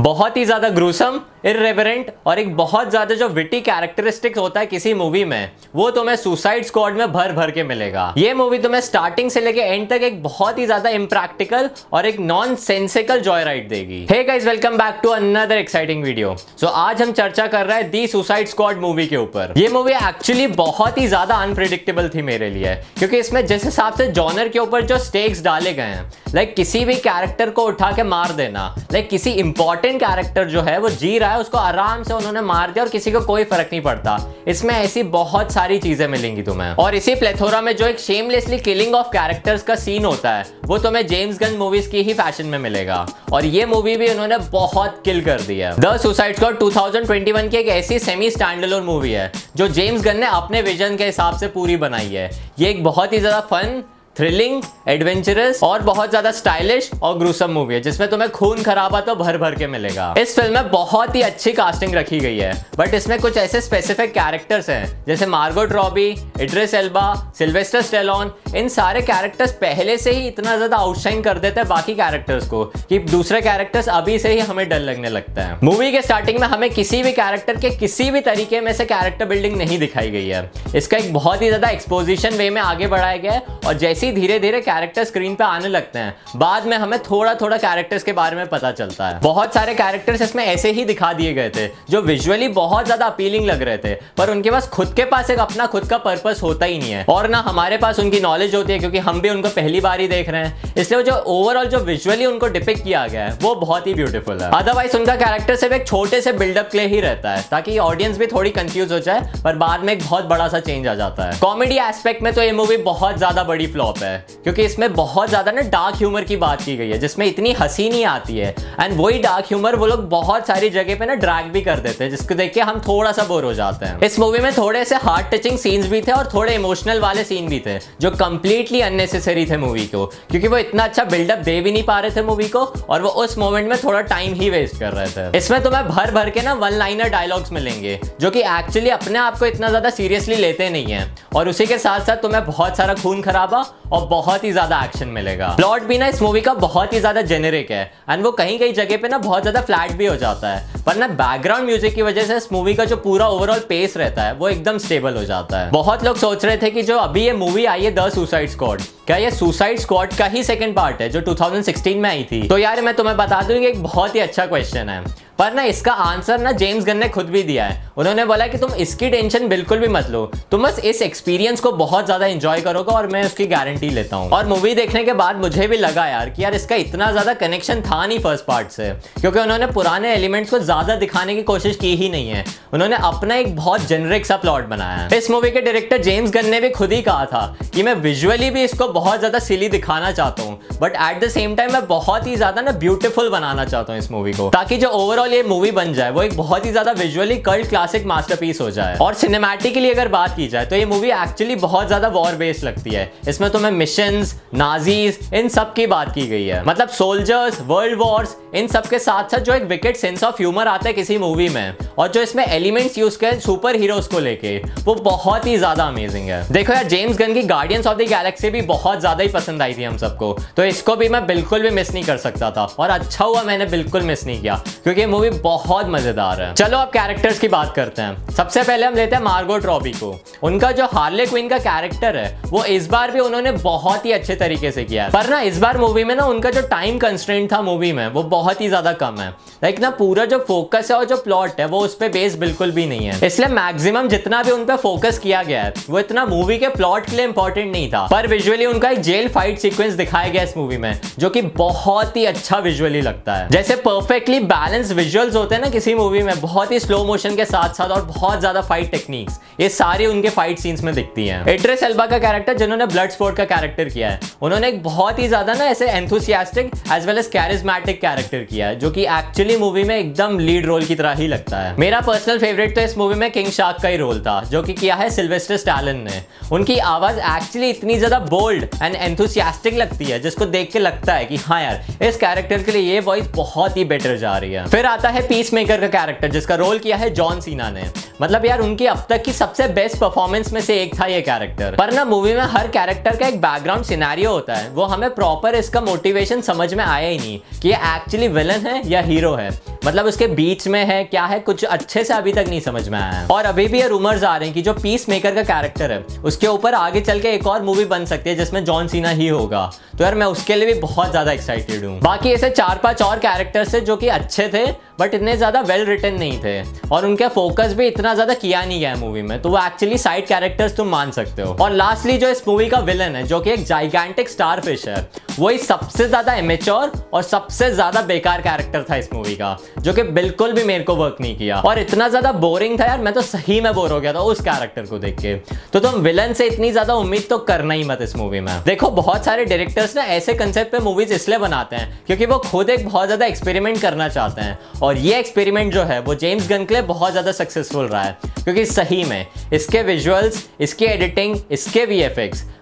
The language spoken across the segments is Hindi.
बहुत ही ज़्यादा ग्रूसम इरेवरेंट और एक बहुत ज़्यादा जो विटी कैरेक्टरिस्टिक्स होता है किसी मूवी में, वो तुम्हें सुसाइड स्क्वाड में भर भर के मिलेगा। ये मूवी तुम्हें स्टार्टिंग से लेके एंड तक एक बहुत ही ज़्यादा इम्प्रैक्टिकल और एक नॉन सेंसिकल जॉय राइड देगी। Hey guys welcome back to another exciting video so आज हम चर्चा कर रहे हैं दी सुसाइड स्क्वाड मूवी के ऊपर। ये मूवी एक्चुअली बहुत ही ज़्यादा अनप्रिडिक्टेबल थी मेरे लिए, क्योंकि इसमें जिस हिसाब से जॉनर के ऊपर जो स्टेक्स डाले गए हैं लाइक किसी भी कैरेक्टर को उठा के मार देना लाइक किसी इंपॉर्टेंट कैरेक्टर जो है वो जी रहा उसको आराम से उन्होंने मार दिया और किसी को कोई फ़र्क नहीं पड़ता। इसमें ऐसी बहुत सारी चीज़ें मिलेंगी तुम्हें। और इसी प्लेथोरा में जो एक शेमलेसली किलिंग ऑफ़ कैरेक्टर्स का सीन होता है, वो तुम्हें जेम्स गन मूवीज़ की ही फ़ैशन में मिलेगा। और ये मूवी भी उन्होंने बहुत किल कर दी है। द सुसाइड स्क्वाड 2021 की एक ऐसी सेमी स्टैंडलोन मूवी है, जो जेम्स गन ने अपने विजन के हिसाब से पूरी बनाई है। ये एक बहुत ही ज़्यादा फन थ्रिलिंग एडवेंचरस और बहुत ज़्यादा स्टाइलिश और ग्रूसम मूवी है, जिसमें तुम्हें खून खराबा तो भर भर के मिलेगा। इस फ़िल्म में बहुत ही अच्छी कास्टिंग रखी गई है बट इसमें कुछ ऐसे स्पेसिफिक कैरेक्टर्स हैं, जैसे Margot Robbie Idris Elba Sylvester Stallone इन सारे कैरेक्टर्स पहले से ही इतना ज़्यादा आउटशाइन कर देते हैं बाकी कैरेक्टर्स को, कि दूसरे कैरेक्टर्स अभी से ही हमें डर लगने लगता है। मूवी के स्टार्टिंग में हमें किसी भी कैरेक्टर के किसी भी तरीके में से कैरेक्टर बिल्डिंग नहीं दिखाई गई है। इसका एक बहुत ही ज़्यादा एक्सपोजिशन वे में आगे बढ़ाया गया है, और जैसे जैसे धीरे धीरे कैरेक्टर स्क्रीन पे आने लगते हैं। बाद में हमें थोड़ा थोड़ा कैरेक्टर्स के बारे में पता चलता है। बहुत सारे कैरेक्टर्स इसमें ऐसे ही दिखा दिए गए थे, जो विजुअली बहुत ज़्यादा अपीलिंग लग रहे थे, पर उनके पास खुद के पास एक अपना खुद का पर्पस होता ही नहीं है। और ना हमारे पास उनकी नॉलेज होती है, क्योंकि हम भी उनको पहली बार ही देख रहे हैं। इसलिए जो ओवरऑल जो विजुअली उनको डिपिक किया गया है, वो बहुत ही ब्यूटीफुल है। अदरवाइज़ उनका कैरेक्टर सिर्फ़ एक छोटे से बिल्डअप के लिए ही रहता है, ताकि ऑडियंस भी थोड़ी कंफ्यूज हो जाए, पर बाद में एक बहुत बड़ा सा चेंज आ जाता है। कॉमेडी एस्पेक्ट में तो ये मूवी बहुत ज़्यादा बड़ी फ्लॉप है। क्योंकि इसमें बहुत ज़्यादा ना डार्क ह्यूमर की बात की गई है, जिसमें इतनी हँसी नहीं आती है। एंड वही डार्क ह्यूमर वो लोग बहुत सारी जगह पे ना ड्रैग भी कर देते हैं, जिसको देख के हम थोड़ा सा बोर हो जाते हैं। इस मूवी में थोड़े से हार्ट टचिंग सीन्स भी थे और थोड़े इमोशनल वाले सीन भी थे, जो कंप्लीटली अननेसेसरी थे मूवी को। क्योंकि वो इतना अच्छा बिल्डअप दे भी नहीं पा रहे थे मूवी को और वो उस मोमेंट में थोड़ा टाइम ही वेस्ट कर रहे थे। इसमें तुम्हें भर भर के ना वन लाइनर डायलॉग्स मिलेंगे जो कि एक्चुअली अपने आप को इतना ज़्यादा सीरियसली लेते नहीं है। और उसी के साथ साथ तुम्हें बहुत सारा खून खराबा और बहुत ही ज़्यादा एक्शन मिलेगा। प्लॉट भी ना इस मूवी का बहुत ही ज़्यादा जेनेरिक है। एंड वो कहीं कहीं जगह पे ना बहुत ज़्यादा फ्लैट भी हो जाता है। पर ना बैकग्राउंड म्यूज़िक की वजह से इस मूवी का जो पूरा ओवरऑल पेस रहता है, वो एकदम स्टेबल हो जाता है। बहुत लोग सोच रहे थे कि जो अभी ये मूवी आई है द सुसाइड स्क्वाड क्या ये सुसाइड स्क्वाड का ही सेकंड पार्ट है, जो 2016 में आई थी? तो यार, मैं तुम्हें बता दूँ कि एक बहुत ही अच्छा क्वेश्चन है। पर ना, इसका आंसर ना जेम्स गन ने खुद भी दिया है। उन्होंने बोला कि तुम इसकी टेंशन बिल्कुल भी मत लो। तुम बस इस एक्सपीरियंस को बहुत ज़्यादा एंजॉय करोगे और मैं उसकी गारंटी लेता हूँ। और मूवी देखने के बाद मुझे भी लगा यार कि यार, इसका इतना ज़्यादा कनेक्शन था नहीं फ़र्स्ट पार्ट से। क्योंकि उन्होंने पुराने एलिमेंट्स को ज़्यादा दिखाने की कोशिश की ही नहीं है। उन्होंने अपना एक बहुत जेनरिक सा प्लॉट बनाया। है इस मूवी के डायरेक्टर जेम्स गन ने भी खुद ही कहा था कि मैं विजुअली भी इसको बहुत ज़्यादा सिली दिखाना चाहता हूँ but at the same time मैं बहुत ही ज़्यादा ना ब्यूटीफुल बनाना चाहता हूँ इस मूवी को, ताकि जो ओवरऑल ये मूवी बन जाए, वो एक बहुत ही ज़्यादा विजुअली कल्ट क्लासिक मास्टरपीस हो जाए। और सिनेमैटिकली अगर बात की जाए तो ये मूवी एक्चुअली बहुत ज़्यादा वॉर बेस्ड लगती है। इसमें तुम्हें मिशन नाजीज इन सब की बात की गई है। मतलब सोल्जर्स वर्ल्ड वॉर्स इन सब के साथ साथ जो एक विकेट सेंस ऑफ़ ह्यूमर आता है किसी मूवी में, और जो इसमें एलिमेंट्स यूज़ कर सुपर हीरोज को लेके, वो बहुत ही ज़्यादा अमेजिंग है। देखो यार जेम्स गन की गार्डियंस ऑफ़ द गैलेक्सी भी बहुत ज़्यादा ही पसंद आई थी हम सबको तो इसको भी मैं बिल्कुल भी मिस नहीं कर सकता था, और अच्छा हुआ मैंने बिल्कुल मिस नहीं किया, क्योंकि मूवी बहुत मज़ेदार है। चलो अब कैरेक्टर्स की बात करते हैं। सबसे पहले हम लेते हैं मार्गो ट्रॉबी को। उनका जो हार्ले क्वीन का कैरेक्टर है, वो इस बार भी उन्होंने बहुत ही अच्छे तरीके से किया पर ना, इस बार मूवी में ना, उनका जो टाइम कंस्ट्रेंट था मूवी में, वो बहुत ही ज़्यादा कम है। लाइक ना, पूरा जो फोकस है और जो प्लॉट है, वो उस पर बेस बिल्कुल भी नहीं है। इसलिए मैक्सिमम जितना भी उन पर फोकस किया गया है, वो इतना मूवी के प्लॉट के लिए इंपॉर्टेंट नहीं था। पर विजुअली उनका एक जेल फाइट सीक्वेंस दिखाया गया इस मूवी में, जो कि बहुत ही अच्छा विजुअली लगता है। जैसे परफेक्टली बैलेंस विजुअल्स होते हैं ना किसी मूवी में, बहुत ही स्लो मोशन के साथ साथ और बहुत ज़्यादा फाइट टेक्निक्स ये सारी उनके फाइट सीन्स में दिखती हैं। एड्रेस एल्बा का कैरेक्टर जिन्होंने ब्लड स्पोर्ट का कैरेक्टर किया है, उन्होंने एक बहुत ही ज़्यादा ना ऐसे enthusiastic as well as charismatic character किया है, जो कि एक्चुअली मूवी में एकदम लीड रोल की तरह ही लगता है। मेरा पर्सनल फेवरेट तो इस मूवी में किंग शार्क का ही रोल था, जो कि किया है सिल्वेस्टर स्टैलन ने। उनकी आवाज़ एक्चुअली इतनी ज़्यादा बोल्ड एंड एंथुसियास्टिक लगती है, जिसको देख के लगता है कि हाँ यार, इस कैरेक्टर के लिए ये वॉइस बहुत ही बेटर जा रही है। फिर आता है पीस मेकर का कैरेक्टर जिसका रोल किया है जॉन सीना ने। मतलब यार, उनकी अब तक की सबसे बेस्ट परफॉर्मेंस में से एक था ये कैरेक्टर पर ना मूवी में हर कैरेक्टर का एक बैकग्राउंड सिनेरियो होता है, वो हमें प्रॉपर इसका मोटिवेशन समझ में आया ही नहीं कि ये एक्चुअली विलन है या हीरो है। मतलब उसके बीच में है, क्या है, कुछ अच्छे से अभी तक नहीं समझ में आया। और अभी भी ये रूमर्स आ रहे हैं कि जो पीस मेकर का कैरेक्टर है, उसके ऊपर आगे चल के एक और मूवी बन सकती है जिसमें जॉन सीना ही होगा। तो यार, मैं उसके लिए भी बहुत ज़्यादा एक्साइटेड हूँ। बाकी ऐसे चार पाँच और कैरेक्टर्स है जो कि अच्छे थे बट इतने ज़्यादा वेल रिटर्न नहीं थे और उनका फोकस भी इतना ज़्यादा किया नहीं गया मूवी में तो वो एक्चुअली साइड कैरेक्टर्स तुम मान सकते हो। और लास्टली जो इस मूवी का विलन है, जो कि एक जाइगेंटिक स्टार फ़िश है, वही सबसे ज़्यादा इमेच्योर और सबसे ज़्यादा बेकार कैरेक्टर था इस मूवी का, जो कि बिल्कुल भी मेरे को वर्क नहीं किया। और इतना ज़्यादा बोरिंग था यार, मैं तो सही में बोर हो गया था उस कैरेक्टर को देख के। तो तुम विलन से इतनी ज़्यादा उम्मीद तो करना ही मत इस मूवी में। देखो, बहुत सारे डायरेक्टर्स ना ऐसे कंसेप्ट पे मूवीज़ इसलिए बनाते हैं, क्योंकि वो खुद एक बहुत ज़्यादा एक्सपेरिमेंट करना चाहते हैं। और ये एक्सपेरिमेंट जो है, वो जेम्स गन के लिए बहुत ज़्यादा सक्सेसफुल रहा है, क्योंकि सही में इसके विजुअल्स इसके एडिटिंग इसके वी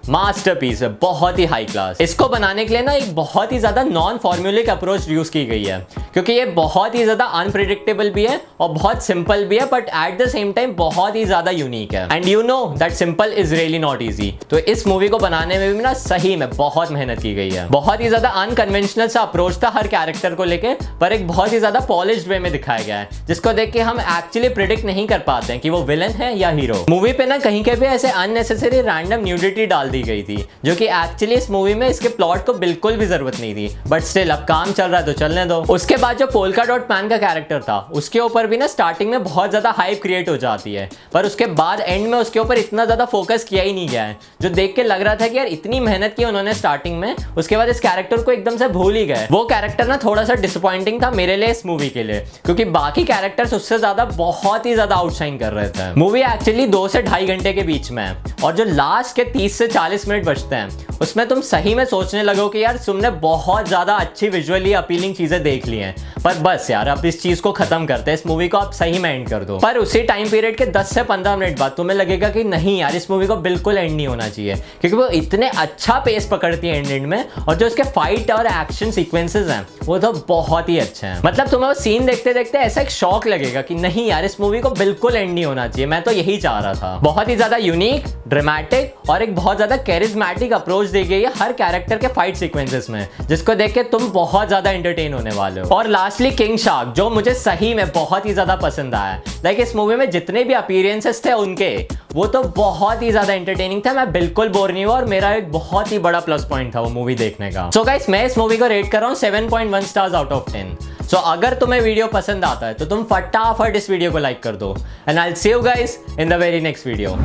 मास्टरपीस है, बहुत ही हाई क्लास इसको बनाने के लिए ना एक बहुत ही ज़्यादा नॉन फॉर्म्यूलिक अप्रोच यूज़ की गई है, क्योंकि ये बहुत ही ज़्यादा अनप्रिडिक्टेबल भी है और बहुत सिंपल भी है but at the same time बहुत ही ज़्यादा यूनिक है। And you know that simple is really not easy तो इस मूवी को बनाने में भी ना सही में बहुत मेहनत की गई है। बहुत ही ज़्यादा अनकन्वेंशनल सा अप्रोच था हर कैरेक्टर को लेकर पर एक बहुत ही ज़्यादा पॉलिश वे में दिखाया गया है, जिसको देख के हम एक्चुअली प्रिडिक्ट नहीं कर पाते हैं कि वो विलन है या हीरो मूवी पे ना कहीं के भी ऐसे अननेसेसरी रैंडम न्यूडिटी डाल दी गई थी, जो कि एक्चुअली इस मूवी में इसके प्लॉट को बिल्कुल भी ज़रूरत नहीं थी। बट स्टिल अब काम चल रहा है तो चलने दो। उसके बाद जो पोलका डॉट पैन का कैरेक्टर था, उसके ऊपर भी ना स्टार्टिंग में बहुत ज़्यादा हाइप क्रिएट हो जाती है। पर उसके बाद एंड में उसके ऊपर इतना ज़्यादा फोकस किया ही नहीं गया है, जो देख के लग रहा था कि यार इतनी मेहनत की उन्होंने स्टार्टिंग में, उसके बाद इस कैरेक्टर को एकदम से भूल ही गए। वो कैरेक्टर ना थोड़ा सा डिसअपॉइंटिंग था मेरे लिए इस मूवी के लिए, क्योंकि बाकी कैरेक्टर्स उससे ज़्यादा बहुत ही ज़्यादा आउटशाइन कर रहे थे। मूवी एक्चुअली दो से ढाई घंटे के बीच में और जो लास्ट के तीस से चालीस मिनट बचते हैं। उसमें तुम सही में सोचने लगो कि यार तुमने बहुत ज़्यादा अच्छी विजुअली अपीलिंग चीज़ें देख ली हैं। पर बस यार, अब इस चीज़ को ख़त्म करते हैं। इस मूवी को आप सही में एंड कर दो। पर उसी टाइम पीरियड के 10 से 15 मिनट बाद तुम्हें लगेगा कि नहीं यार, इस मूवी को बिल्कुल एंड नहीं होना चाहिए। क्योंकि वो इतने अच्छा पेस पकड़ती है एंड एंड में और जो उसके फाइट और एक्शन सिक्वेंसेज हैं, वो तो बहुत ही अच्छे हैं। मतलब तुम्हें वो सीन देखते देखते ऐसा एक शौक लगेगा कि नहीं यार, इस मूवी को बिल्कुल एंड नहीं होना चाहिए। मैं तो यही चाह रहा था। बहुत ही ज़्यादा यूनिक ड्रामेटिक और एक बहुत ज़्यादा कैरिज्मेटिक अप्रोच दी गई है हर कैरेक्टर के फाइट सीक्वेंसेस में, जिसको देख के तुम बहुत ज़्यादा एंटरटेन होने वाले हो। और लास्टली किंग शार्क जो मुझे सही में बहुत ही ज़्यादा पसंद आया। लाइक इस मूवी में जितने भी अपीरियंसेस थे उनके, वो तो बहुत ही ज़्यादा एंटरटेनिंग था। मैं बिल्कुल बोर नहीं हुआ और मेरा एक बहुत ही बड़ा प्लस पॉइंट था वो मूवी देखने का। सो so गाइस मैं इस मूवी को रेट कर रहा हूँ seven point one stars out of ten so अगर तुम्हें वीडियो पसंद आता है तो तुम फटाफट इस वीडियो को लाइक कर दो। And I see you guys in the very next video